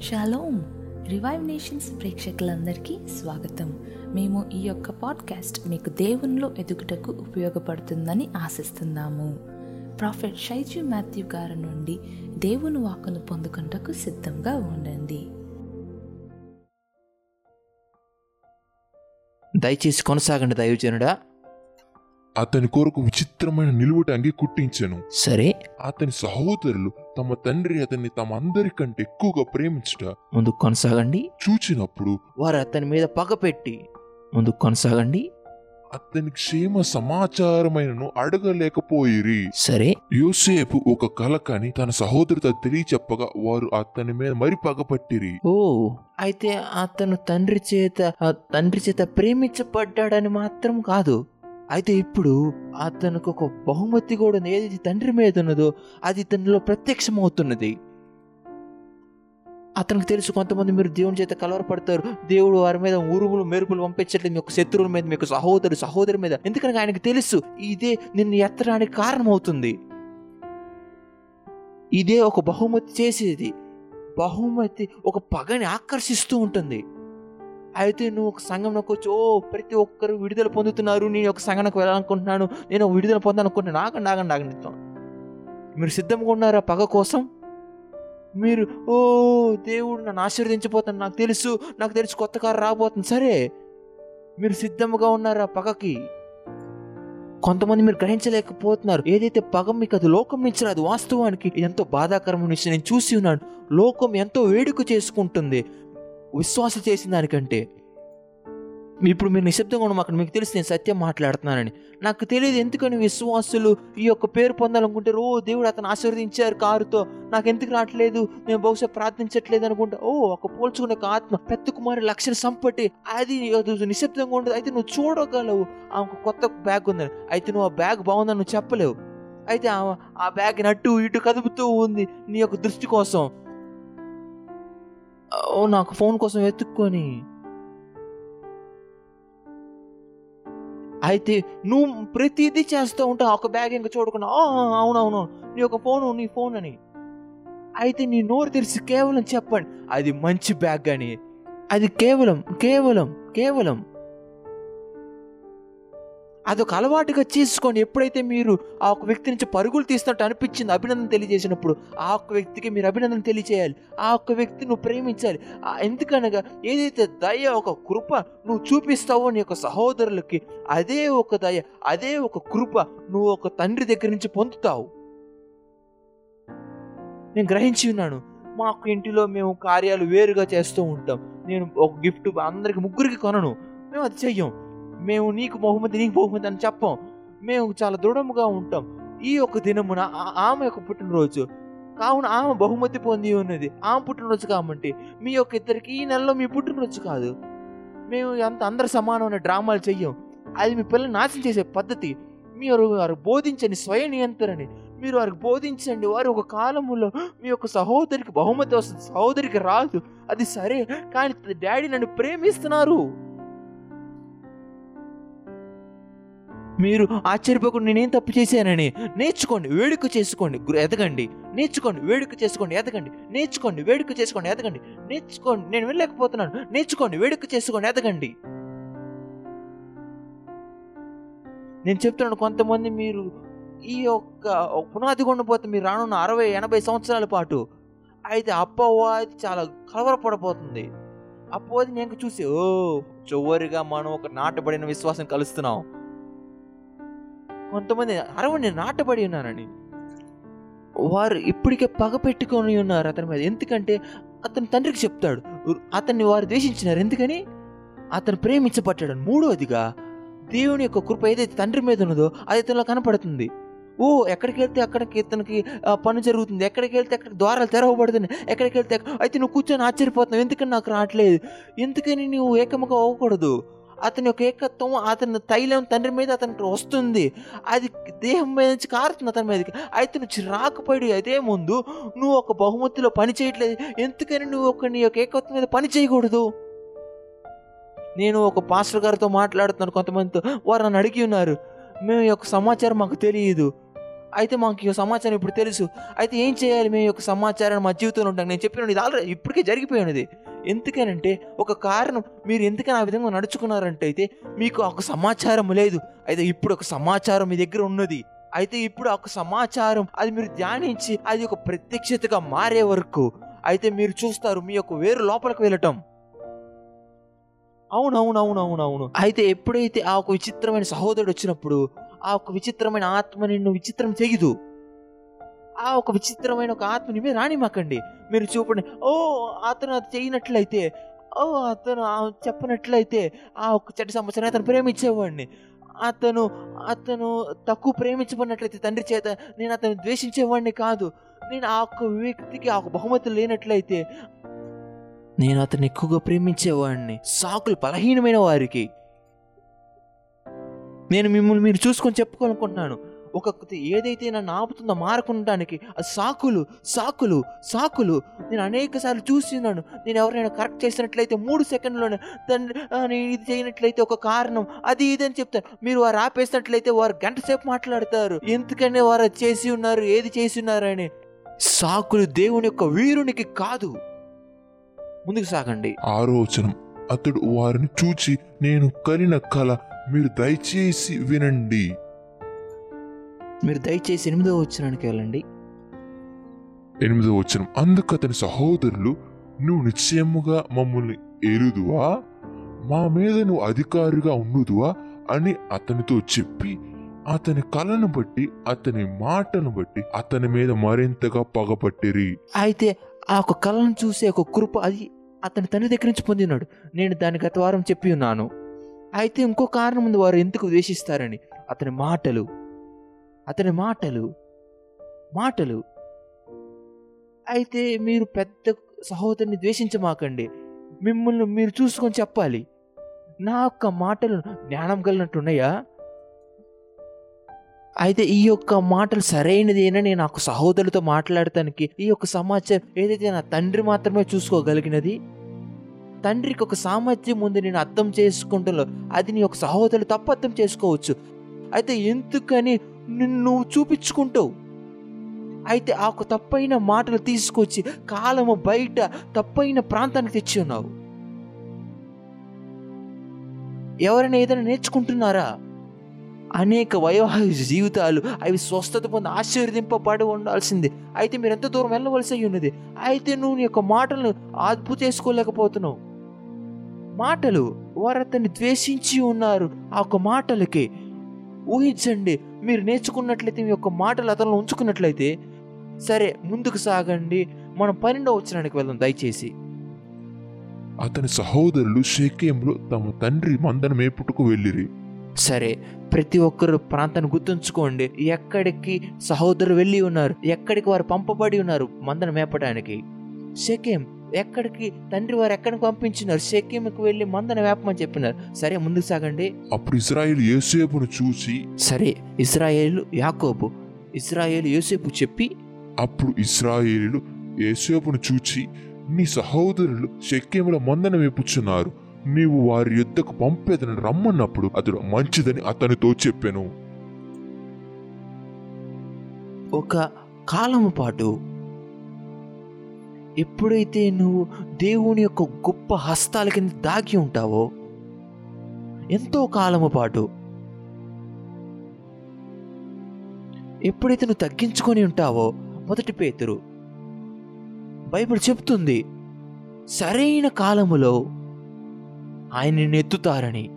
Shalom revive nations ప్రేక్షకులందరికీ స్వాగతం. మేము ఈ యొక్క పాడ్కాస్ట్ మీకు దేవునిలో ఎదుగుటకు ఉపయోగపడుతుందని ఆశిస్తున్నాము. ప్రాఫెట్ షైజు మాథ్యూ గారి నుండి దేవుని వాక్కును పొందుకుంటకు సిద్ధంగా ఉండండి. దయచేసి కొనసాగండి దైవజనుడా. అతని కొరకు విచిత్రమైన నిలువుటంగి కుట్టించెను. సరే. అతని సహోదరులు తమ తండ్రి అతన్ని తమ అందరికంటే ఎక్కువగా ప్రేమించుట ముందుకు కొనసాగండి. చూచినప్పుడు వారు అతని మీద పగపెట్టి ముందుకు కొనసాగండి. అతని క్షేమ సమాచారమైనను అడగలేకపోయిరి. సరే. యోసేపు ఒక కల కని తన సహోదరితో తెలియచెప్పగా వారు అతని మీద మరి పగపట్టిరి ఓ అయితే అతను తండ్రి చేత తండ్రి చేత ప్రేమించబడ్డాడని మాత్రం కాదు. అయితే ఇప్పుడు అతనికి ఒక బహుమతి కూడా ఏదైతే ఏది? తండ్రి మీద ఉన్నదో అది తనలో ప్రత్యక్షమవుతున్నది. అతనికి తెలుసు కొంతమంది మీరు దేవుని చేత కలవరపడతారు. దేవుడు వారి మీద ఉరుములు మెరుపులు పంపించట్లేదు. మీ యొక్క శత్రువుల మీద మీకు సహోదరు సహోదరి మీద. ఎందుకనగా ఆయనకు తెలుసు? ఇదే నిన్ను ఎత్తడానికి కారణమవుతుంది. ఇదే ఒక బహుమతి చేసేది. బహుమతి ఒక పగని ఆకర్షిస్తూ ఉంటుంది. అయితే నువ్వు ఒక సంఘంలోకి వచ్చి ఓ ప్రతి ఒక్కరు విడుదల పొందుతున్నారు. నేను ఒక సంఘానికి వెళ్ళాలనుకుంటున్నాను. నేను విడుదల పొందాలనుకుంటున్నాను ఆగండి ఆగండి ఆగండి మీరు సిద్ధంగా ఉన్నారా పగ కోసం? మీరు ఓ దేవుడు నన్ను ఆశీర్వదించిపోతాను నాకు తెలుసు. నాకు తెలుసు కొత్త కారు రాబోతుంది. సరే మీరు సిద్ధంగా ఉన్నారా పగకి? కొంతమంది మీరు గ్రహించలేకపోతున్నారు. ఏదైతే పగ మీకు అది లోకం నుంచి రాదు వాస్తవానికి ఎంతో బాధాకరమైన విషయం. నేను చూసి ఉన్నాను. లోకం ఎంతో వేడుక చేసుకుంటుంది. విశ్వాస చేసిన దానికంటే ఇప్పుడు మీరు నిశ్శబ్దంగా ఉన్న. అక్కడ మీకు తెలిసి నేను సత్యం మాట్లాడుతున్నానని. నాకు తెలియదు ఎందుకని విశ్వాసులు ఈ యొక్క పేరు పొందాలనుకుంటే ఓ దేవుడు అతను ఆశీర్వదించారు కారుతో. నాకు ఎందుకు రావట్లేదు? నేను బహుశా ప్రార్థించట్లేదు అనుకుంటా. ఓ ఒక పోల్చుకునే ఒక ఆత్మ పెద్ద కుమారి లక్షణ సంపట్టి అది నిశ్శబ్దంగా ఉండదు. అయితే నువ్వు చూడగలవు. ఆ కొత్త బ్యాగ్ ఉందని అయితే నువ్వు ఆ బ్యాగ్ బాగుందని నువ్వు చెప్పలేవు. అయితే ఆ- ఆ బ్యాగ్ అటు ఇటు కదుపుతూ ఉంది నీ యొక్క దృష్టి కోసం. ఓ నాకు ఫోన్ కోసం వెతుక్కొని అయితే నువ్వు ప్రతిదీ చేస్తూ ఉంటావు ఒక బ్యాగ్ ఇంకా చూడకుండా "ఆ, అవునవును నీ ఒక ఫోను నీ ఫోన్ అని అయితే నీ నోరు తెరిచి కేవలం చెప్పండి అది మంచి బ్యాగ్ అని అది కేవలం కేవలం కేవలం అదొక అలవాటుగా చేసుకొని ఎప్పుడైతే మీరు ఆ ఒక వ్యక్తి నుంచి పరుగులు తీస్తున్నట్టు అనిపించింది అభినందన తెలియజేసినప్పుడు ఆ ఒక్క వ్యక్తికి మీరు అభినందన తెలియజేయాలి ఆ ఒక్క వ్యక్తి నువ్వు ప్రేమించాలి. ఎందుకనగా ఏదైతే దయ ఒక కృప నువ్వు చూపిస్తావో నీ యొక్క సహోదరులకి అదే ఒక దయ అదే ఒక కృప నువ్వు ఒక తండ్రి దగ్గర నుంచి పొందుతావు. నేను గ్రహించి ఉన్నాను మాకు ఇంటిలో మేము కార్యాలు వేరుగా చేస్తూ ఉంటాం. నేను ఒక గిఫ్ట్ అందరికి ముగ్గురికి కొనను మేము అది చెయ్యం. మేము నీకు బహుమతి నీకు బహుమతి అని చెప్పం. మేము చాలా దృఢముగా ఉంటాం. ఈ యొక్క దినమున ఆ- ఆమె యొక్క పుట్టినరోజు. కావున ఆమె బహుమతి పొంది ఉన్నది. ఆమె పుట్టినరోజు కాబట్టి మీ యొక్క ఇద్దరికి ఈ నెలలో మీ పుట్టినరోజు కాదు. మేము అంత అందరు సమానమైన డ్రామాలు చెయ్యం. అది మీ పిల్లలు నాశనం చేసే పద్ధతి. మీరు వారు బోధించండి స్వయ నియంత్రణని. మీరు వారికి బోధించండి. వారు ఒక కాలములో మీ యొక్క సహోదరికి బహుమతి వస్తుంది. సహోదరికి రాదు. అది సరే. కానీ డాడీ నన్ను ప్రేమిస్తున్నారు. మీరు ఆశ్చర్యపోకుండా నేనేం తప్పు చేశానని నేర్చుకోండి వేడుక చేసుకోండి ఎదగండి. నేర్చుకోండి వేడుక చేసుకోండి ఎదగండి. నేర్చుకోండి వేడుక చేసుకోండి ఎదగండి. నేర్చుకోండి నేను వెళ్ళలేకపోతున్నాను నేర్చుకోండి వేడుక చేసుకోండి ఎదగండి. నేను చెప్తున్నాను కొంతమంది మీరు ఈ యొక్క ఒక పునాది కొండపోతే మీరు రానున్న అరవై ఎనభై సంవత్సరాల పాటు అయితే అప్పవాది చాలా కలవరపడబోతుంది. అప్పవాది నేను చూసి ఓ చివరిగా మనం ఒక నాటబడిన విశ్వాసం కలుస్తున్నాం. కొంతమంది అరవై నేను నాటబడి ఉన్నానని వారు ఇప్పటికే పగ పెట్టుకొని ఉన్నారు అతని మీద. ఎందుకంటే అతని తండ్రికి చెప్తాడు అతన్ని వారు ద్వేషించినారు. ఎందుకని? అతను ప్రేమించబట్టాడు మూడవదిగా దేవుని యొక్క కృప ఏదైతే తండ్రి మీద ఉన్నదో అది ఇతనిలో కనపడుతుంది. ఓ ఎక్కడికి వెళ్తే అక్కడికి ఇతనికి పని జరుగుతుంది. ఎక్కడికి వెళ్తే అక్కడ ద్వారాలు తెరవబడుతున్నాయి ఎక్కడికి వెళ్తే అయితే నువ్వు కూర్చొని ఆశ్చర్యపోతున్నావు. ఎందుకని నాకు రావట్లేదు? ఎందుకని నువ్వు ఏకముగా అవ్వకూడదు? అతని యొక్క ఏకత్వం అతని తైలం తండ్రి మీద అతనికి వస్తుంది. అది దేహం మీద నుంచి కారుతుంది అతని మీదకి. అయితే నువ్వు చిరాకుపడి అదే ముందు నువ్వు ఒక బహుమతిలో పని చేయట్లేదు. ఎందుకని నువ్వు ఒక నీ యొక్క ఏకత్వం మీద పని చేయకూడదు? నేను ఒక పాస్టర్ గారితో మాట్లాడుతున్నాను కొంతమందితో. వారు నన్ను అడిగి ఉన్నారు మేము యొక్క సమాచారం మాకు తెలియదు. అయితే మాకు ఈ యొక్క సమాచారం ఇప్పుడు తెలుసు. అయితే ఏం చేయాలి మేము యొక్క సమాచారాన్ని మా జీవితంలో ఉంటాం నేను చెప్పిన ఇది ఆల్రెడీ ఇప్పటికే జరిగిపోయినది. ఎందుకనంటే ఒక కారణం మీరు ఎందుకని ఆ విధంగా నడుచుకున్నారంటే అయితే మీకు ఒక సమాచారం లేదు. అయితే ఇప్పుడు ఒక సమాచారం మీ దగ్గర ఉన్నది. అయితే ఇప్పుడు ఒక సమాచారం అది మీరు ధ్యానించి అది ఒక ప్రత్యక్షతగా మారే వరకు అయితే మీరు చూస్తారు మీ యొక్క వేరు లోపలికి వెళ్ళటం. అవునవునవునవునవును. అయితే ఎప్పుడైతే ఆ ఒక విచిత్రమైన సహోదరుడు వచ్చినప్పుడు ఆ ఒక విచిత్రమైన ఆత్మ నిన్ను విచిత్రం చేయదు. ఆ ఒక విచిత్రమైన ఒక ఆత్మని నిమే రానిమాకండి మీరు చూపండి. ఓ అతను అది చేయనట్లయితే ఓ అతను ఆ చెప్పనట్లయితే ఆ ఒక చెడ్డ సంవత్సరం అతను ప్రేమించేవాడిని. అతను అతను తక్కువ ప్రేమించబడినట్లయితే తండ్రి చేత నేను అతను ద్వేషించేవాడిని కాదు. నేను ఆ ఒక్క వ్యక్తికి ఆ ఒక బహుమతి లేనట్లయితే నేను అతను ఎక్కువగా ప్రేమించేవాడిని. సాకులు బలహీనమైన వారికి. నేను మిమ్మల్ని మీరు చూసుకొని చెప్పుకోవాలనుకుంటున్నాను. ఒక ఏదైతే నన్ను ఆపుతుందో మారకుండడానికి అది సాకులు సాకులు సాకులు. నేను అనేక సార్లు చూస్తున్నాను. నేను ఎవరైనా కరెక్ట్ చేసినట్లయితే మూడు సెకండ్లోనే తండ్రి నేను ఇది చేయనట్లయితే ఒక కారణం అది ఇది అని చెప్తారు మీరు వారు ఆపేసినట్లయితే వారు గంట సేపు మాట్లాడతారు. ఎందుకని వారు అది చేసి ఉన్నారు ఏది చేసి ఉన్నారని సాకులు దేవుని యొక్క వీరునికి కాదు. ముందుకు సాగండి. ఆలోచన అతడు వారిని చూచి నేను కలిన కళ మీరు దయచేసి వినండి. మీరు దయచేసి ఎనిమిదో వచ్చినానికి వెళ్ళండి. ఎనిమిదో వచనం. అందుకు అతని సహోదరులు నువ్వు నిశ్చయముగా మమ్మల్ని ఎరుదువా? మా మీద నువ్వు అధికారిగా ఉండుదువా? అని అతనితో చెప్పి అతని కళను బట్టి అతని మాటను బట్టి అతని మీద మరింతగా పగపట్టిరి. అయితే ఆ ఒక కళను చూసే ఒక కృప అది అతని తండ్రి దగ్గర నుంచి పొందినాడు. నేను దాని గత వారం చెప్పి ఉన్నాను. అయితే ఇంకో కారణం ఉంది వారు ఎందుకు ద్వేషిస్తారని. అతని మాటలు అతని మాటలు మాటలు. అయితే మీరు పెద్ద సహోదరుని ద్వేషించమాకండి. మిమ్మల్ని మీరు చూసుకొని చెప్పాలి. నా యొక్క మాటలు జ్ఞానం కలిగినట్టున్నాయా అయితే ఈ యొక్క మాటలు సరైనదేనని నాకు సహోదరులతో మాట్లాడటానికి ఈ యొక్క సమాచారం ఏదైతే నా తండ్రి మాత్రమే చూసుకోగలిగినది? తండ్రికి ఒక సామర్థ్యం ఉంది నేను అర్థం చేసుకుంటున్నాను. అది నీ యొక్క సహోదరులు తప్ప అర్థం చేసుకోవచ్చు. అయితే ఎందుకని నిన్ను నువ్వు చూపించుకుంటావు? అయితే ఆ ఒక తప్పైన మాటలు తీసుకొచ్చి కాలము బయట తప్పైన ప్రాంతానికి తెచ్చి ఉన్నావు. ఎవరైనా ఏదైనా నేర్చుకుంటున్నారా? అనేక వైవాహిక జీవితాలు అవి స్వస్థత పొంది ఆశీర్వదింపబడి ఉండాల్సింది. అయితే మీరు ఎంత దూరం వెళ్ళవలసి అయి ఉన్నది? అయితే నువ్వు నీ యొక్క మాటలను అదుపు చేసుకోలేకపోతున్నావు. మాటలు వారు అతన్ని ద్వేషించి ఉన్నారు. ఆ యొక్క మాటలకి ఊహించండి మీరు నేర్చుకున్నట్లయితే మీ యొక్క మాటలు అతను ఉంచుకున్నట్లయితే సరే ముందుకు సాగండి మనం పన్నెండవ వచ్చినానికి వెళ్దాం దయచేసి. అతని సహోదరులు షేకేంలో తమ తండ్రి మందను మేపుటకు వెళ్ళిరి. సరే ప్రతి ఒక్కరు ప్రాంతాన్ని గుర్తుంచుకోండి ఎక్కడికి సహోదరులు వెళ్ళి ఉన్నారు ఎక్కడికి వారు పంపబడి ఉన్నారు మందను మేపడానికి షెకేం ఎక్కడికి? తండ్రి వారు ఎక్కడికి పంపించినారు? షెకేంకి వెళ్ళి మందను మేపమని చెప్పినారు. సరే ముందుకు సాగండి. అప్పుడు ఇస్రాయిల్ యోసేపును చూసి సరే ఇస్రాయేలు యాకోబు ఇస్రాయేలు యోసేపు చెప్పి అప్పుడు ఇస్రాయేలీలు యోసేపును చూచి నీ సహోదరులు షెక్కెముల మందన వేపుచున్నారు. నీవు వారి యుద్ధకు పంపేదని రమ్మన్నప్పుడు అతడు మంచిదని అతనితో చెప్పెను. ఒక కాలము పాటు ఎప్పుడైతే నువ్వు దేవుని యొక్క గొప్ప హస్తాల కింద దాగి ఉంటావో ఎంతో కాలము పాటు ఎప్పుడైతే నువ్వు తగ్గించుకొని ఉంటావో మొదటి పేతురు బైబిల్ చెప్తుంది సరైన కాలములో ఆయన నిన్ను ఎత్తుతారని.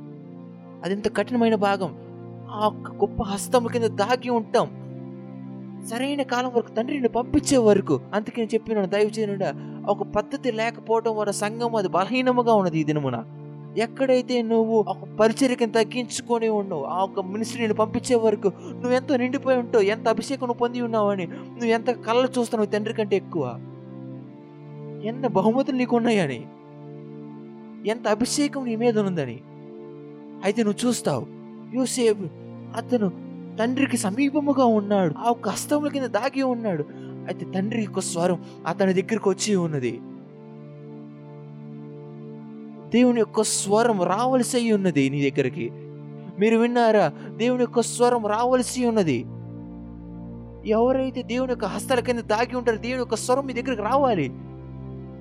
అదింత కఠినమైన భాగం. ఆ గొప్ప హస్తము కింద దాగి ఉంటాం. సరైన కాలం వరకు తండ్రి నేను పంపించే వరకు అందుకే నేను చెప్పినాను దయచేయనుడా ఒక పద్ధతి లేకపోవడం వల్ల సంఘం అది బలహీనముగా ఉన్నది ఈ దినమున. ఎక్కడైతే నువ్వు ఒక పరిచర్యకి తగ్గించుకొని ఉన్నావు ఆ ఒక మినిస్ట్రీని పంపించే వరకు నువ్వు ఎంతో నిండిపోయి ఉంటావు ఎంత అభిషేకం నువ్వు పొంది ఉన్నావని నువ్వు ఎంత కళ్ళ చూస్తున్నావు తండ్రి కంటే ఎక్కువ. ఎంత బహుమతులు నీకు ఉన్నాయని ఎంత అభిషేకం నీ మీద ఉందని అయితే నువ్వు చూస్తావు యూసేపు అతను తండ్రికి సమీపముగా ఉన్నాడు. ఆ ఒక్క హస్తముల కింద దాగి ఉన్నాడు. అయితే తండ్రి యొక్క స్వరం అతని దగ్గరికి వచ్చి ఉన్నది. దేవుని యొక్క స్వరం రావలసి అయి ఉన్నది నీ దగ్గరికి. మీరు విన్నారా? దేవుని యొక్క స్వరం రావలసి ఉన్నది. ఎవరైతే దేవుని యొక్క హస్తాల కింద దాగి ఉంటారో దేవుని యొక్క స్వరం మీ దగ్గరికి రావాలి.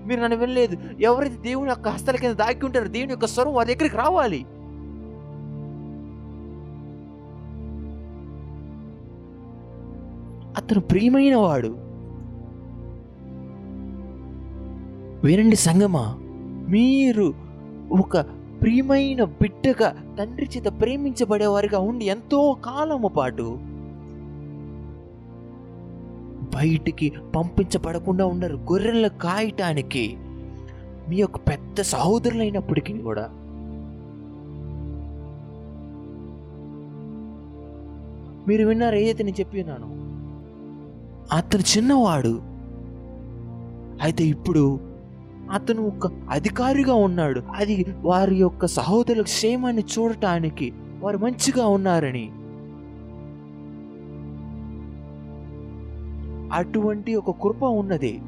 మీరు నన్ను వినలేదు. ఎవరైతే దేవుని యొక్క హస్తాల కింద దాగి ఉంటారో దేవుని యొక్క స్వరం వారి దగ్గరికి రావాలి. అతను ప్రియమైన వాడు వినండి సంగమా మీరు ఒక ప్రియమైన బిడ్డగా తండ్రి చేత ప్రేమించబడేవారిగా ఉండి ఎంతో కాలము పాటు బయటికి పంపించబడకుండా ఉన్నారు గొర్రెలను కాయటానికి మీ యొక్క పెద్ద సహోదరులైనప్పటికీ కూడా. మీరు విన్నారు? ఏదైతే నేను చెప్పి ఉన్నాను? అతను చిన్నవాడు. అయితే ఇప్పుడు అతను ఒక అధికారిగా ఉన్నాడు. అది వారి యొక్క సహోదరుల క్షేమాన్ని చూడటానికి వారు మంచిగా ఉన్నారని. అటువంటి ఒక కృప ఉన్నది.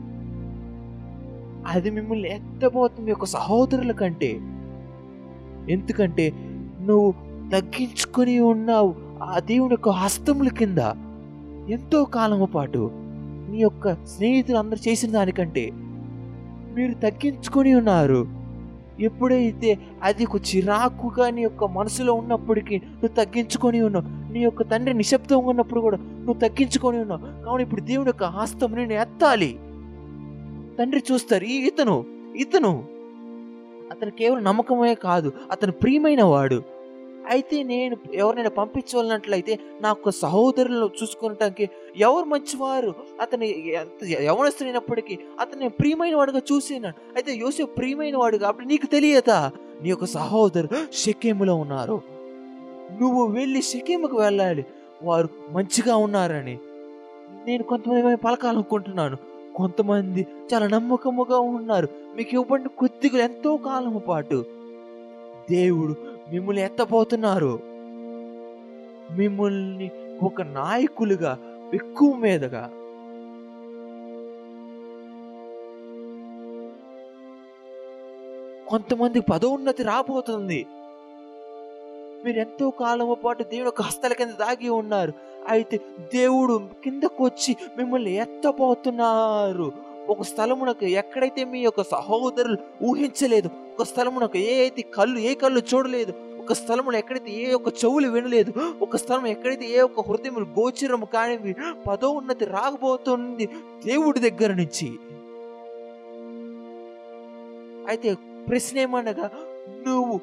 అది మిమ్మల్ని ఎత్తబోతుంది ఒక సహోదరుల కంటే. ఎందుకంటే నువ్వు తగ్గించుకొని ఉన్నావు ఆ దేవుని యొక్క హస్తముల కింద. ఎంతో కాలము పాటు నీ యొక్క స్నేహితులు అందరు చేసిన దానికంటే మీరు తగ్గించుకొని ఉన్నారు. ఎప్పుడైతే అది ఒక చిరాకుగా నీ యొక్క మనసులో ఉన్నప్పటికీ నువ్వు తగ్గించుకొని ఉన్నావు నీ యొక్క తండ్రి నిశ్శబ్దంగా ఉన్నప్పుడు కూడా నువ్వు తగ్గించుకొని ఉన్నావు కావున ఇప్పుడు దేవుని యొక్క హస్తం నేను ఎత్తాలి. తండ్రి చూస్తారు ఈ ఇతను ఇతను అతను కేవలం నమ్మకమే కాదు అతను ప్రియమైన వాడు అయితే నేను ఎవరినైనా పంపించవలనట్లయితే నా యొక్క సహోదరులను చూసుకునటానికి ఎవరు మంచివారు? అతని ఎంత యవనస్తుడైనప్పటికీ అతన్ని ప్రియమైన వాడుగా చూసినాడు అయితే యోసేపు ప్రియమైన వాడు కాబట్టి నీకు తెలియదా? నీ యొక్క సహోదరు షకేములో ఉన్నారు. నువ్వు వెళ్ళి షకేముకు వెళ్ళాలి. వారు మంచిగా ఉన్నారని. నేను కొంతమంది పలకాలనుకుంటున్నాను కొంతమంది చాలా నమ్మకముగా ఉన్నారు. మీకు ఇవ్వండి కొద్దిగా ఎంతో కాలము పాటు దేవుడు మిమ్మల్ని ఎత్తబోతున్నారు. మిమ్మల్ని ఒక నాయకులుగా ఎక్కువ మీదగా. కొంతమంది పదోన్నతి రాబోతుంది. మీరు ఎంతో కాలం పాటు దేవుడు హస్తల కింద దాగి ఉన్నారు. అయితే దేవుడు కిందకు వచ్చి మిమ్మల్ని ఎత్తబోతున్నారు. ఒక స్థలమునకు ఎక్కడైతే మీ యొక్క సహోదరులు ఊహించలేదు ఒక స్థలమునకు ఏ అయితే కళ్ళు ఏ కళ్ళు చూడలేదు ఒక స్థలమును ఎక్కడైతే ఏ ఒక్క చెవులు వినలేదు ఒక స్థలం ఎక్కడైతే ఏ ఒక్క హృదయం గోచరము కానివి పదోన్నతి రాకపోతుంది దేవుడి దగ్గర నుంచి. అయితే ప్రశ్న ఏమనగా నువ్వు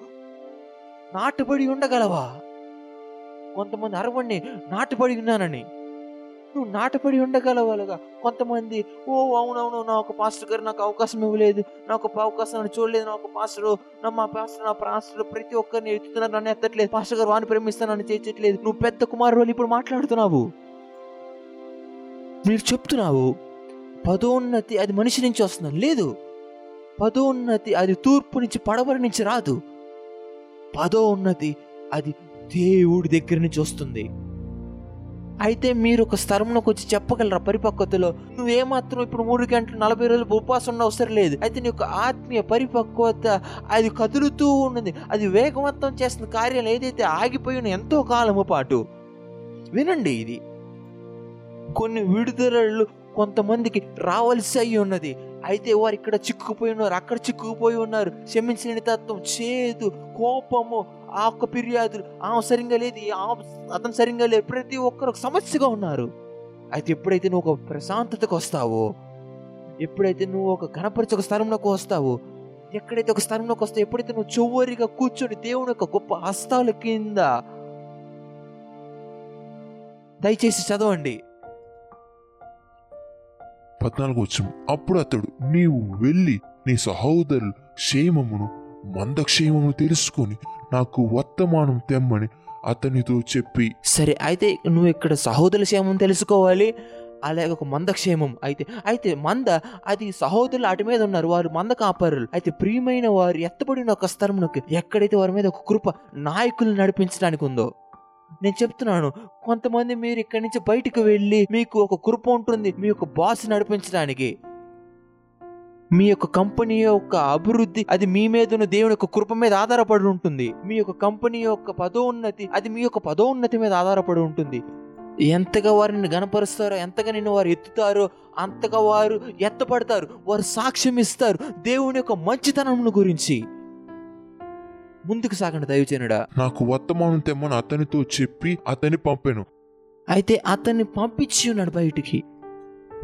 నాటుబడి ఉండగలవా? కొంతమంది అరవండి నాటుబడి ఉన్నానని. నువ్వు నాటపడి ఉండగలవాలుగా. కొంతమంది ఓ అవునవును నా ఒక పాస్టర్ గారు నాకు అవకాశం ఇవ్వలేదు. నాకు ఒక అవకాశం చూడలేదు. నా ఒక పాస్టర్ నా మా పాస్టర్ నా పాస్టర్ ప్రతి ఒక్కరిని ఎత్తుతున్నారు. నన్ను ఎత్తట్లేదు. పాస్టర్ గారు వాడిని ప్రేమిస్తాను నన్ను చేర్చట్లేదు. నువ్వు పెద్ద కుమారులు ఇప్పుడు మాట్లాడుతున్నావు. మీరు చెప్తున్నావు పదోన్నతి అది మనిషి నుంచి వస్తుంది. లేదు. పదోన్నతి అది తూర్పు నుంచి పడవల నుంచి రాదు. పదోన్నతి అది దేవుడి దగ్గర నుంచి వస్తుంది. అయితే మీరు ఒక స్థలంలోకి వచ్చి చెప్పగలరా? పరిపక్వతలో నువ్వేమాత్రం ఇప్పుడు మూడు గంటలు నలభై రోజులు ఉపవాసం ఉన్న అవసరం లేదు. అయితే నీ యొక్క ఆత్మీయ పరిపక్వత అది కదులుతూ ఉన్నది. అది వేగవంతం చేస్తున్న కార్యాలు ఏదైతే ఆగిపోయిన ఎంతో కాలము పాటు. వినండి ఇది. కొన్ని విడుదలలు కొంతమందికి రావాల్సి అయి ఉన్నది. అయితే వారు ఇక్కడ చిక్కుకుపోయి ఉన్నారు అక్కడ చిక్కుకుపోయి ఉన్నారు. క్షమించలేని తత్వం చేదు కోపము ఆ ఒక్క ఫిర్యాదులు ఆమె సరిగ్గా లేదు అతను సరిగ్గా లేదు ప్రతి ఒక్కరు ఒక సమస్యగా ఉన్నారు. అయితే ఎప్పుడైతే నువ్వు ఒక ప్రశాంతతకు వస్తావో ఎప్పుడైతే నువ్వు ఒక గణపరిచి ఒక స్థలంలోకి వస్తావో ఎక్కడైతే ఒక స్థలంలోకి వస్తావు ఎప్పుడైతే నువ్వు చివరిగా కూర్చొని దేవుని యొక్క గొప్ప హస్తాల కింద దయచేసి చదవండి. పద్నాలుగు వచ్చిన అప్పుడు అతడు నీవు వెళ్ళి నీ సహోదరులు క్షేమమును మందక్షేమమును తెలుసుకొని నాకు వర్తమానం తెమ్మని అతనితో చెప్పి సరే అయితే నువ్వు ఇక్కడ సహోదరుల క్షేమం తెలుసుకోవాలి అలాగే ఒక మంద క్షేమం అయితే. అయితే మంద అది సహోదరులు అటు మీద ఉన్నారు వారు మంద కాపరులు. అయితే ప్రియమైన వారు ఎత్తబడిన ఒక స్థలంలోకి ఎక్కడైతే వారి మీద ఒక కృప నాయకులు నడిపించడానికి ఉందో నేను చెప్తున్నాను కొంతమంది మీరు ఇక్కడి నుంచి బయటకు వెళ్ళి మీకు ఒక కృప ఉంటుంది మీ యొక్క బాస్ నడిపించడానికి. మీ యొక్క కంపెనీ యొక్క అభివృద్ధి అది మీ మీద ఉన్న దేవుని యొక్క కృప మీద ఆధారపడి ఉంటుంది. మీ యొక్క కంపెనీ యొక్క పదోన్నతి అది మీ యొక్క పదోన్నతి మీద ఆధారపడి ఉంటుంది. ఎంతగా వారిని గనపరుస్తారో ఎంతగా నిన్ను వారు ఎత్తుతారో అంతగా వారు ఎత్తపడతారు వారు సాక్ష్యం ఇస్తారు దేవుని యొక్క మంచితనం గురించి. ముందుకు సాగండి దైవజనుడా. నాకు వర్తమానం తెమ్మని అతనితో చెప్పి అతని పంపాను. అయితే అతన్ని పంపించి ఉన్నాడు బయటికి.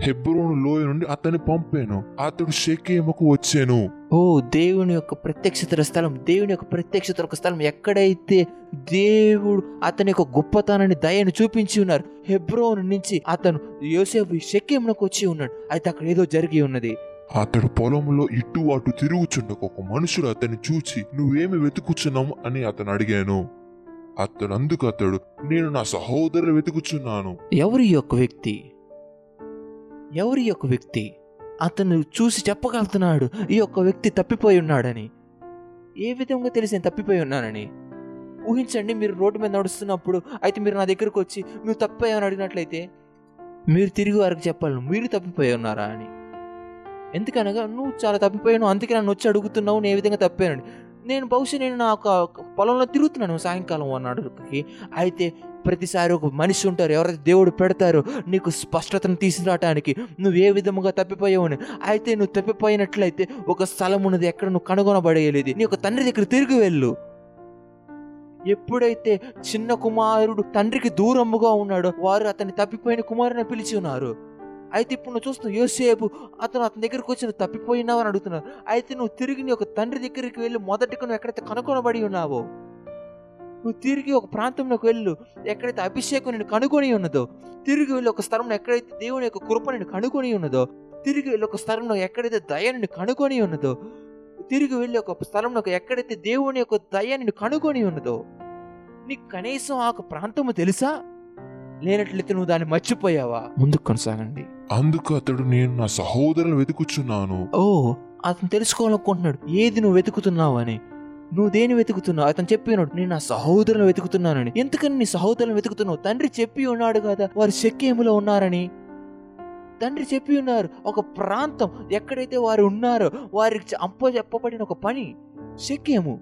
హెబ్రోను లోయ నుండి అతని పంపాను. అతడు షెకేముకు వచ్చాను. ఓ దేవుని యొక్క ప్రత్యక్షతల స్థలం దేవుని యొక్క ప్రత్యక్షత ఒక స్థలం ఎక్కడైతే దేవుడు అతని యొక్క గొప్పతనాన్ని దయను చూపించి ఉన్నారు హెబ్రోన్ నుంచి అతను యోసేపు షెక్యంలోకి వచ్చి ఉన్నాడు. అయితే అక్కడ ఏదో జరిగి ఉన్నది. అతడు పొలంలో ఇటు అటు తిరుగుచుండక ఒక మనుషుడు అతన్ని చూచి నువ్వేమి వెతుకుచున్నావు? అని అతను అడిగాను. అతడు అందుకు అతడు నేను నా సహోదరులు వెతుకుచున్నాను. ఎవరి యొక్క వ్యక్తి? ఎవరి యొక్క వ్యక్తి? అతను చూసి చెప్పగలుగుతున్నాడు ఈ యొక్క వ్యక్తి తప్పిపోయి ఉన్నాడని. ఏ విధంగా తెలిసి నేను తప్పిపోయి ఉన్నానని? ఊహించండి మీరు రోడ్డు మీద నడుస్తున్నప్పుడు అయితే మీరు నా దగ్గరకు వచ్చి మీరు తప్పిపోయామని అడిగినట్లయితే మీరు తిరిగి వారికి చెప్పాలి మీరు తప్పిపోయి ఉన్నారా అని. ఎందుకనగా నువ్వు చాలా తప్పిపోయాను అందుకే నన్ను వచ్చి అడుగుతున్నావు నేను ఏ విధంగా తప్పానని. నేను బహుశా నేను నా ఒక పొలంలో తిరుగుతున్నాను సాయంకాలం అన్నాడుకి అయితే ప్రతిసారి ఒక మనిషి ఉంటారు ఎవరైతే దేవుడు పెడతారో నీకు స్పష్టతను తీసుకురావటానికి నువ్వు ఏ విధముగా తప్పిపోయావని. అయితే నువ్వు తప్పిపోయినట్లయితే ఒక స్థలం ఉన్నది ఎక్కడ నువ్వు కనుగొనబడేయలేదు. నీ యొక్క తండ్రి దగ్గర తిరిగి వెళ్ళు. ఎప్పుడైతే చిన్న కుమారుడు తండ్రికి దూరముగా ఉన్నాడో వారు అతన్ని తప్పిపోయిన కుమారుని పిలిచి ఉన్నారు. అయితే ఇప్పుడు నువ్వు చూస్తున్నావు యోసేపు అతను అతని దగ్గరికి వచ్చి నువ్వు తప్పిపోయినావు అని అడుగుతున్నావు అయితే నువ్వు తిరిగి నీ ఒక తండ్రి దగ్గరికి వెళ్ళి మొదటికి నువ్వు ఎక్కడైతే కనుగొనబడి ఉన్నావో నువ్వు తిరిగి ఒక ప్రాంతంలోకి వెళ్ళు. ఎక్కడైతే అభిషేకం నేను కనుగొని ఉన్నదో తిరిగి వెళ్ళి ఒక స్థలంలో ఎక్కడైతే దేవుని యొక్క కృప నేను కనుగొని ఉన్నదో తిరిగి వెళ్ళి ఒక స్థలంలో ఎక్కడైతే దయ నేను కనుగొని ఉన్నదో తిరిగి వెళ్ళి ఒక స్థలంలో ఎక్కడైతే దేవుని యొక్క దయ నేను కనుగొని ఉన్నదో నీకు కనీసం ఆ ఒక ప్రాంతము తెలుసా? లేనట్లయితే నువ్వు దాన్ని మర్చిపోయావా? ముందుకు కొనసాగండి. అందుకు అతడు నేను నా సహోదరులు వెతుకుచున్నాను. ఓ అతను తెలుసుకోవాలనుకుంటున్నాడు. ఏది నువ్వు వెతుకుతున్నావు అని? నువ్వు దేని వెతుకుతున్నావు? అతను చెప్పినాడు నేను నా సహోదరులను వెతుకుతున్నానని. ఎందుకని నీ సహోదరులను వెతుకుతున్నావు? తండ్రి చెప్పి ఉన్నాడు కదా వారు శక్యములో ఉన్నారని. తండ్రి చెప్పి ఉన్నారు ఒక ప్రాంతం ఎక్కడైతే వారు ఉన్నారో వారికి అంప చెప్పబడిన ఒక పని శక్యము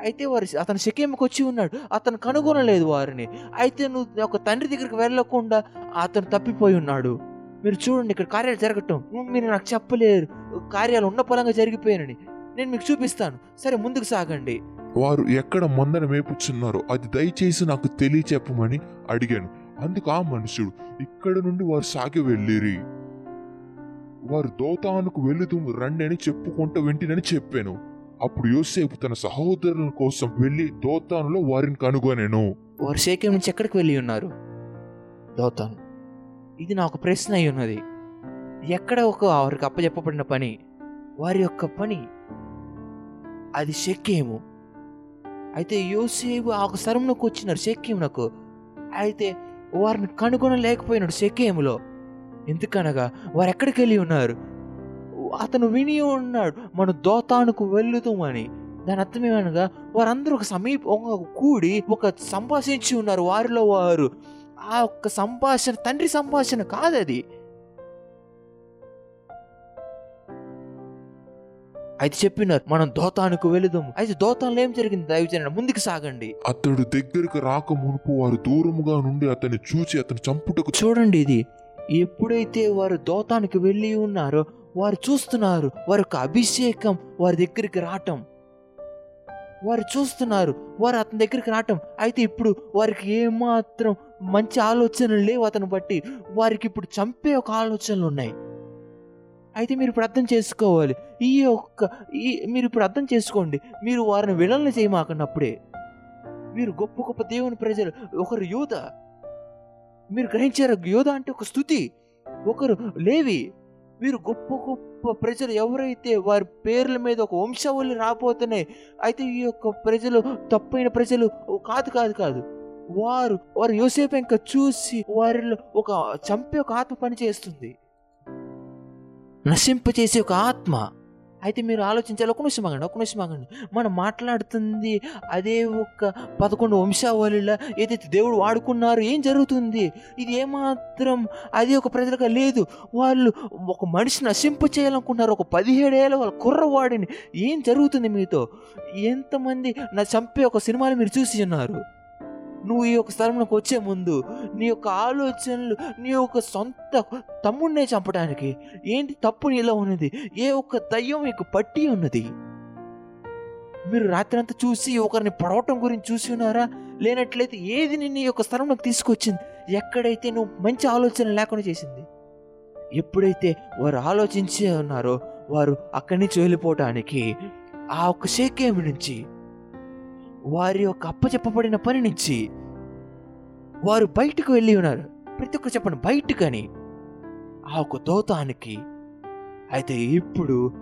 అయితే వారు అతను శక్యముకి వచ్చి ఉన్నాడు అతను కనుగొనలేదు వారిని. అయితే నువ్వు ఒక తండ్రి దగ్గరికి వెళ్ళకుండా అతను తప్పిపోయి ఉన్నాడు. మీరు చూడండి ఇక్కడ కార్యాలు జరగటం. మీరు నాకు చెప్పలేరు కార్యాలు ఉన్న పొలంగా జరిగిపోయానని. నేను మీకు చూపిస్తాను. సరే ముందుకు సాగండి. వారు ఎక్కడ మందన మేపుచున్నారో అది దయచేసి నాకు తెలియచెప్పమని అడిగాను. అందుకు ఆ మనుషుడు ఇక్కడ నుండి వారు సాగి వెళ్ళిరి. వారు దోతానుకు వెళుతూ రండి అని చెప్పుకుంటూ వెంటినని చెప్పాను. అప్పుడు యోసేపు తన సహోదరుల కోసం వెళ్ళి దోతానులో వారిని కనుగొనెను. వారు శేఖం నుంచి ఎక్కడికి వెళ్ళి ఉన్నారు? దోతాను. ఇది నా ఒక ప్రశ్న అయి ఉన్నది. ఎక్కడ ఒక వారికి అప్పచెప్పబడిన పని? వారి యొక్క పని అది షెక్కేము. అయితే యోసేపు ఆ ఒక వచ్చినారు షెక్కేమునకు. అయితే వారిని కనుగొనలేకపోయినాడు షెక్కేములో. ఎందుకనగా వారు ఎక్కడికి వెళ్ళి ఉన్నారు? అతను విని ఉన్నాడు మన దోతానుకు వెళ్ళుదామని. దాని అర్థం ఏమనగా వారందరూ ఒక సమీప ఒక కూడి ఒక సంభాషించి ఉన్నారు వారిలో వారు. ఆ ఒక్క సంభాషణ తండ్రి సంభాషణ కాదది. అయితే చెప్పినారు మనం దోతానుకు వెళుదాం అయితే దోతాన్లో ఏం జరిగింది? దయచేయండి ముందుకు సాగండి. అతడు దగ్గరకు రాక మునుపు వారు దూరముగా నుండి అతన్ని చూచి అతను చంపుటకు చూడండి ఇది. ఎప్పుడైతే వారు దోతానికి వెళ్ళి ఉన్నారో వారు చూస్తున్నారు వారి యొక్క అభిషేకం వారి దగ్గరికి రావటం. వారు చూస్తున్నారు వారు అతని దగ్గరికి రావటం. అయితే ఇప్పుడు వారికి ఏమాత్రం మంచి ఆలోచనలు లేవు అతను బట్టి. వారికి ఇప్పుడు చంపే ఒక ఆలోచనలు ఉన్నాయి. అయితే మీరు ఇప్పుడు అర్థం చేసుకోవాలి. ఈ యొక్క ఈ మీరు ఇప్పుడు అర్థం చేసుకోండి. మీరు వారిని విలన్లు చేయమాకన్నప్పుడే మీరు గొప్ప గొప్ప దేవుని ప్రజలు. ఒకరు యూత మీరు గ్రహించారు యోధ అంటే ఒక స్థుతి. ఒకరు లేవి. వీరు గొప్ప గొప్ప ప్రజలు ఎవరైతే వారి పేర్ల మీద ఒక వంశావళి రాబోతున్నాయి. అయితే ఈ యొక్క ప్రజలు తప్పైన ప్రజలు కాదు కాదు కాదు. వారు వారు యోసేపు ఇంకా చూసి వారిలో ఒక చంపే ఒక ఆత్మ పని చేస్తుంది నశింపచేసే ఒక ఆత్మ. అయితే మీరు ఆలోచించాలి ఒక నిమిషం ఆగండి ఒక నిమిషం ఆగండి. మనం మాట్లాడుతుంది అదే ఒక పదకొండు వంశావళిలా ఏదైతే దేవుడు వాడుకున్నారు ఏం జరుగుతుంది? ఇది ఏమాత్రం అది ఒక ప్రజలుగా లేదు. వాళ్ళు ఒక మనిషి నశింపు చేయాలనుకున్నారు ఒక పదిహేడేళ్ళ వాళ్ళ కుర్రవాడిని. ఏం జరుగుతుంది మీతో? ఎంతమంది నా చంపే ఒక సినిమాలు మీరు చూసి ఉన్నారు? నువ్వు ఈ యొక్క స్థలంలోకి వచ్చే ముందు నీ యొక్క ఆలోచనలు నీ యొక్క సొంత తమ్ముడినే చంపడానికి ఏంటి తప్పు నీలో ఉన్నది? ఏ ఒక్క దయ్యం మీకు పట్టి ఉన్నది? మీరు రాత్రంతా చూసి ఒకరిని పడవటం గురించి చూసి ఉన్నారా? లేనట్లయితే ఏది నిన్ను ఈ యొక్క స్థలంలోకి తీసుకొచ్చింది? ఎక్కడైతే నువ్వు మంచి ఆలోచన లేకుండా చేసింది? ఎప్పుడైతే వారు ఆలోచించే ఉన్నారో వారు అక్కడి నుంచి వెళ్ళిపోవటానికి ఆ ఒక్క షేకేమి నుంచి వారి యొక్క అప్పచెప్పబడిన పని నుంచి వారు బయటకు వెళ్ళి ఉన్నారు. ప్రతి ఒక్కరు చెప్పండి బయటకని. ఆ ఒక దోతానికి అయితే ఇప్పుడు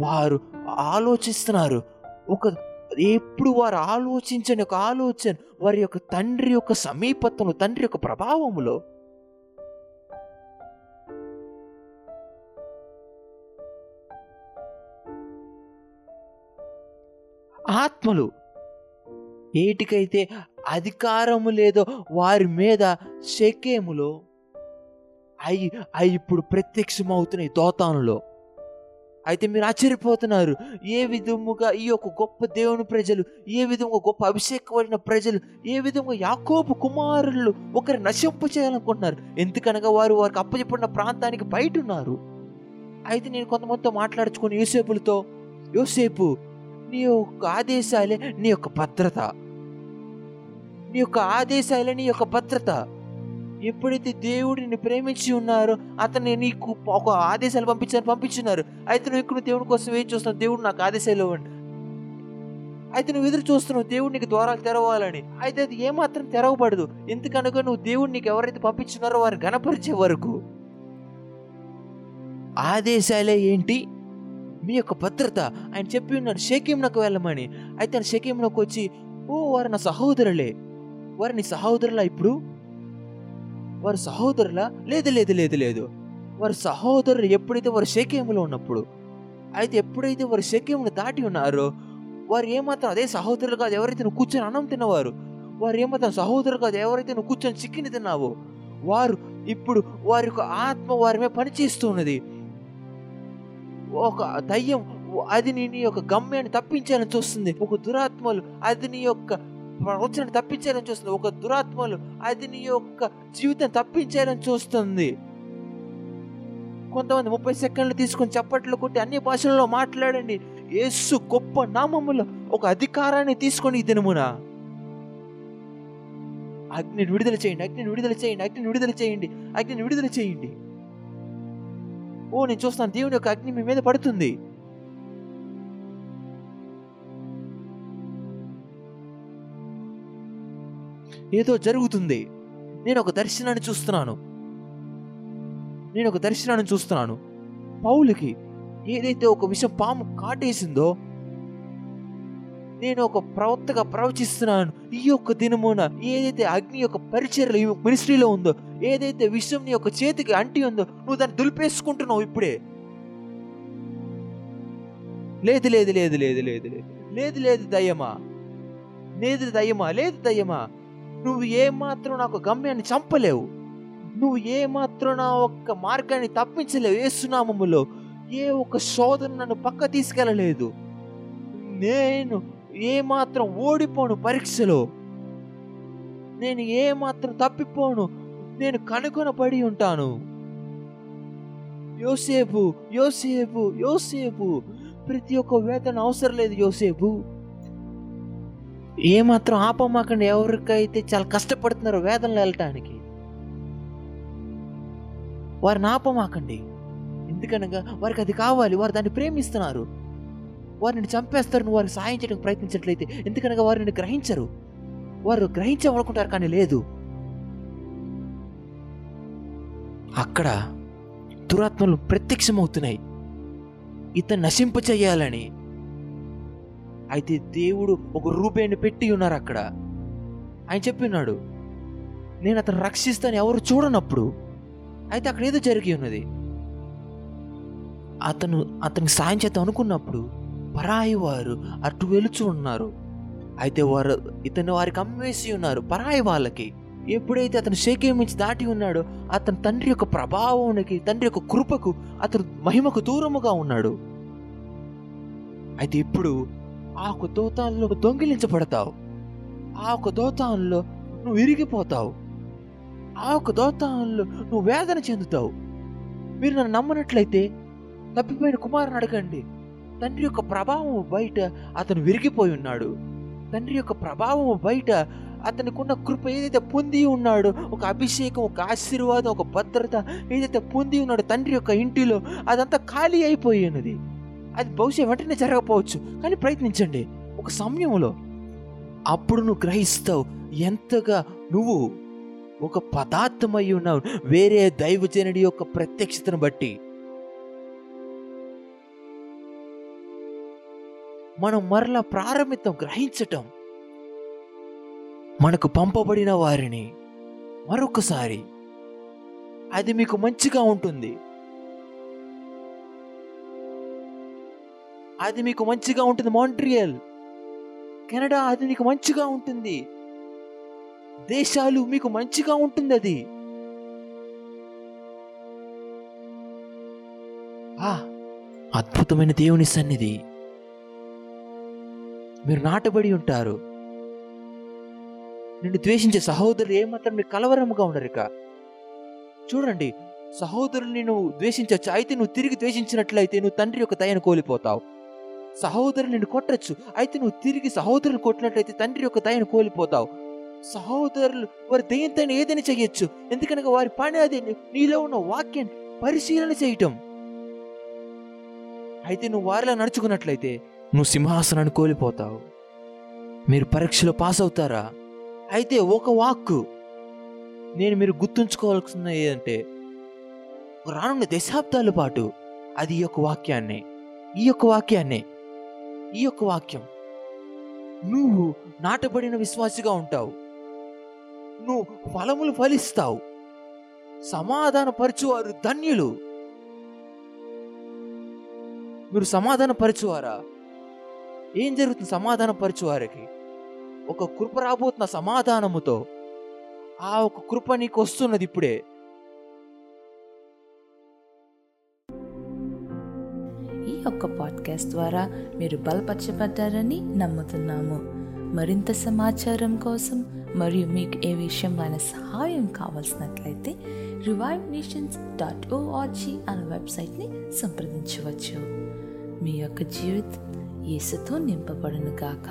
వారు ఆలోచిస్తున్నారు. ఒక ఎప్పుడు వారు ఆలోచించని ఒక ఆలోచన వారి యొక్క తండ్రి యొక్క సమీపత్వంలో తండ్రి యొక్క ప్రభావములో ఆత్మలు ఏటికైతే అధికారము లేదో వారి మీద శకేములో అవి అవి ఇప్పుడు ప్రత్యక్షమవుతున్నాయి దోతానులో. అయితే మీరు ఆశ్చర్యపోతున్నారు. ఏ విధముగా ఈ యొక్క గొప్ప దేవుని ప్రజలు ఏ విధంగా గొప్ప అభిషేకమైన ప్రజలు ఏ విధంగా యాకోబు కుమారులు ఒకరి నశింపు చేయాలనుకుంటున్నారు. ఎందుకనగా వారు వారికి అప్పచెప్పిన ప్రాంతానికి బయట ఉన్నారు అయితే నేను కొంతమందితో మాట్లాడుచుకుని యోసేపులతో యోసేపు నీ యొక్క ఆదేశాలే నీ యొక్క భద్రత. నీ యొక్క ఆదేశాలు నీ యొక్క భద్రత ఎప్పుడైతే దేవుడిని ప్రేమించి ఉన్నారో అతన్ని నీకు ఒక ఆదేశాలు పంపించారు పంపించున్నారు. అయితే నువ్వు ఇక్కడ దేవుడి కోసం ఏం చూస్తున్నావు? దేవుడు నాకు ఆదేశాలు ఇవ్వండి. అయితే నువ్వు ఎదురు చూస్తున్నావు దేవుడు నీకు ద్వారాలు తెరవాలని. అయితే అది ఏమాత్రం తెరవబడదు. ఎందుకనగా నువ్వు దేవుడు నీకు ఎవరైతే పంపించున్నారో వారిని గణపరిచే వరకు ఆదేశాలే ఏంటి? మీ యొక్క భద్రత. ఆయన చెప్పి ఉన్నాడు షేకేంనకు వెళ్ళమని. అయితే ఆయన వచ్చి ఓ వారు నా సహోదరులే వారు నీ సహోదరులా ఇప్పుడు? వారి సహోదరులా? లేదు లేదు లేదు లేదు. వారి సహోదరులు ఎప్పుడైతే వారు షేకేములో ఉన్నప్పుడు అయితే ఎప్పుడైతే వారు షేకేమును దాటి ఉన్నారో వారు ఏమాత్రం అదే సహోదరులు కాదు ఎవరైతే నువ్వు కూర్చొని అన్నం తిన్నవారు వారు ఏమాత్రం సహోదరులు కాదు ఎవరైతే నువ్వు కూర్చొని చిక్కిని తిన్నావో వారు ఇప్పుడు వారి యొక్క ఆత్మ వారి మీద పనిచేస్తున్నది. ఒక దయ్యం అది నీ యొక్క గమ్యాన్ని తప్పించాలని చూస్తుంది. ఒక దురాత్మలు అది నీ యొక్క వచ్చిన తప్పించాలని చూస్తుంది. ఒక దురాత్మలు అది నీ యొక్క జీవితం తప్పించాలని చూస్తుంది. కొంతమంది ముప్పై సెకండ్లు తీసుకొని చప్పట్లు కొట్టి అన్ని భాషల్లో మాట్లాడండి. యేసు గొప్ప నామములో ఒక అధికారాన్ని తీసుకొని ఈ దినమున. అగ్నిని విడుదల చేయండి అగ్నిని విడుదల చేయండి అగ్నిని విడుదల చేయండి అగ్నిని విడుదల చేయండి. ఓ నేను చూస్తాను దేవుని యొక్క అగ్ని మీ మీద పడుతుంది. ఏదో జరుగుతుంది నేను ఒక దర్శనాన్ని చూస్తున్నాను నేను ఒక దర్శనాన్ని చూస్తున్నాను పౌలుకి ఏదైతే ఒక విషయం పాము కాటేసిందో నేను ఒక ప్రవక్తగా ప్రవచిస్తున్నాను ఈ యొక్క దినమున ఏదైతే అగ్ని యొక్క పరిచర్లు ఈ మినిస్ట్రీలో ఉందో ఏదైతే విషయం నీ యొక్క చేతికి అంటి ఉందో నువ్వు దాన్ని దులిపేసుకుంటున్నావు ఇప్పుడే లేదు లేదు లేదు లేదు లేదు లేదు లేదు లేదు దయ్యమా లేదు దయ్యమా లేదు దయ్యమా నువ్వు ఏమాత్రం నాకు గమ్యాన్ని చంపలేవు. నువ్వు ఏమాత్రం నా ఒక్క మార్గాన్ని తప్పించలేవు. ఏ సునామములో ఏ ఒక్క శోధన నన్ను పక్క తీసుకెళ్ళలేదు. నేను ఏమాత్రం ఓడిపోను పరీక్షలో. నేను ఏమాత్రం తప్పిపోను. నేను కనుగొనబడి ఉంటాను. యోసేపు యోసేపు యోసేపు. ప్రతి ఒక్క వేతన అవసరం లేదు యోసేపు. ఏమాత్రం ఆపమాకండి ఎవరికైతే చాలా కష్టపడుతున్నారో వేదనలు వెళ్ళటానికి. వారిని ఆపమాకండి. ఎందుకనగా వారికి అది కావాలి వారు దాన్ని ప్రేమిస్తున్నారు. వారిని చంపేస్తారు నువ్వు వారికి సాయం చేయడానికి ప్రయత్నించట్లయితే ఎందుకనగా వారిని గ్రహించరు. వారు గ్రహించవనుకుంటారు కానీ లేదు. అక్కడ దురాత్మలు ప్రత్యక్షమవుతున్నాయి. ఇతను నశింప చేయాలని అయితే దేవుడు ఒక రూపేణి పెట్టి ఉన్నారు అక్కడ. ఆయన చెప్పి ఉన్నాడు నేను అతను రక్షిస్తాను ఎవరు చూడనప్పుడు. అయితే అక్కడ ఏదో జరిగి ఉన్నది. అతను అతనికి సాయం చేద్దాం అనుకున్నప్పుడు పరాయి వారు అటు వెలుచు ఉన్నారు. అయితే వారు ఇతను వారికి అమ్మేసి ఉన్నారు పరాయి వాళ్ళకి. ఎప్పుడైతే అతను షేకేమించి దాటి ఉన్నాడో అతని తండ్రి యొక్క ప్రభావానికి తండ్రి యొక్క కృపకు అతను మహిమకు దూరముగా ఉన్నాడు. అయితే ఇప్పుడు ఆ ఒక దోతాల్లో దొంగిలించబడతావు. ఆ ఒక దోతాల్లో నువ్వు విరిగిపోతావు. ఆ యొక్క నువ్వు వేదన చెందుతావు. మీరు నన్ను నమ్మనట్లయితే తప్పిపోయిన కుమారుని అడగండి. తండ్రి యొక్క ప్రభావం బయట అతను విరిగిపోయి ఉన్నాడు. తండ్రి యొక్క ప్రభావం బయట అతనికున్న కృప ఏదైతే పొంది ఉన్నాడో ఒక అభిషేకం ఒక ఆశీర్వాదం ఒక భద్రత ఏదైతే పొంది ఉన్నాడో తండ్రి యొక్క ఇంటిలో అదంతా ఖాళీ అయిపోయినది అది బహుశా వెంటనే జరగకపోవచ్చు. కానీ ప్రయత్నించండి. ఒక సమయంలో అప్పుడు నువ్వు గ్రహిస్తావు ఎంతగా నువ్వు ఒక పదార్థమై ఉన్నావు. వేరే దైవజనుడి యొక్క ప్రత్యక్షతను బట్టి. మనం మరలా ప్రారంభితం గ్రహించటం. మనకు పంపబడిన వారిని మరొకసారి. అది మీకు మంచిగా ఉంటుంది. అది మీకు మంచిగా ఉంటుంది. మాంట్రియల్ కెనడా అది మీకు మంచిగా ఉంటుంది. దేశాలు మీకు మంచిగా ఉంటుంది అది. ఆ అద్భుతమైన దేవుని సన్నిధి. మీరు నాటబడి ఉంటారు. నిన్ను ద్వేషించే సహోదరులు ఏమాత్రం మీకు కలవరముగా ఉండరు ఇక. చూడండి సహోదరుని నువ్వు ద్వేషించవచ్చు. అయితే నువ్వు తిరిగి ద్వేషించినట్లయితే నువ్వు తండ్రి యొక్క దయను కోల్పోతావు. సహోదరులు నిన్ను కొట్టచ్చు. అయితే నువ్వు తిరిగి సహోదరులు కొట్టినట్లయితే తండ్రి యొక్క దయను కోల్పోతావు. సహోదరులు వారి దయంతో ఏదైనా చేయొచ్చు. ఎందుకనగా వారి పని అది. నీలో ఉన్న వాక్యాన్ని పరిశీలన చేయటం. అయితే నువ్వు వారిలా నడుచుకున్నట్లయితే నువ్వు సింహాసనాన్ని కోల్పోతావు. మీరు పరీక్షలో పాస్ అవుతారా? అయితే ఒక వాక్కు నేను మీరు గుర్తుంచుకోవాల్సిన ఏంటంటే రానున్న దశాబ్దాల పాటు అది ఈ యొక్క వాక్యాన్ని ఈ యొక్క వాక్యాన్ని ఈ యొక్క వాక్యం. నువ్వు నాటబడిన విశ్వాసిగా ఉంటావు. నువ్వు ఫలములు ఫలిస్తావు. సమాధానపరచువారు ధన్యులు. మీరు సమాధానపరచువారా? ఏం జరుగుతుంది సమాధానపరచువారికి? ఒక కృప రాబోతున్న సమాధానముతో. ఆ ఒక కృప నీకు వస్తున్నది ఇప్పుడే. యొక్క పాడ్కాస్ట్ ద్వారా మీరు బలపరచబడ్డారని నమ్ముతున్నాము. మరింత సమాచారం కోసం మరియు మీకు ఏ విషయమైన సహాయం కావాల్సినట్లయితే revive nations dot O R G అనే వెబ్సైట్ని సంప్రదించవచ్చు. మీ యొక్క జీవితం యేసుతో నింపబడును గాక.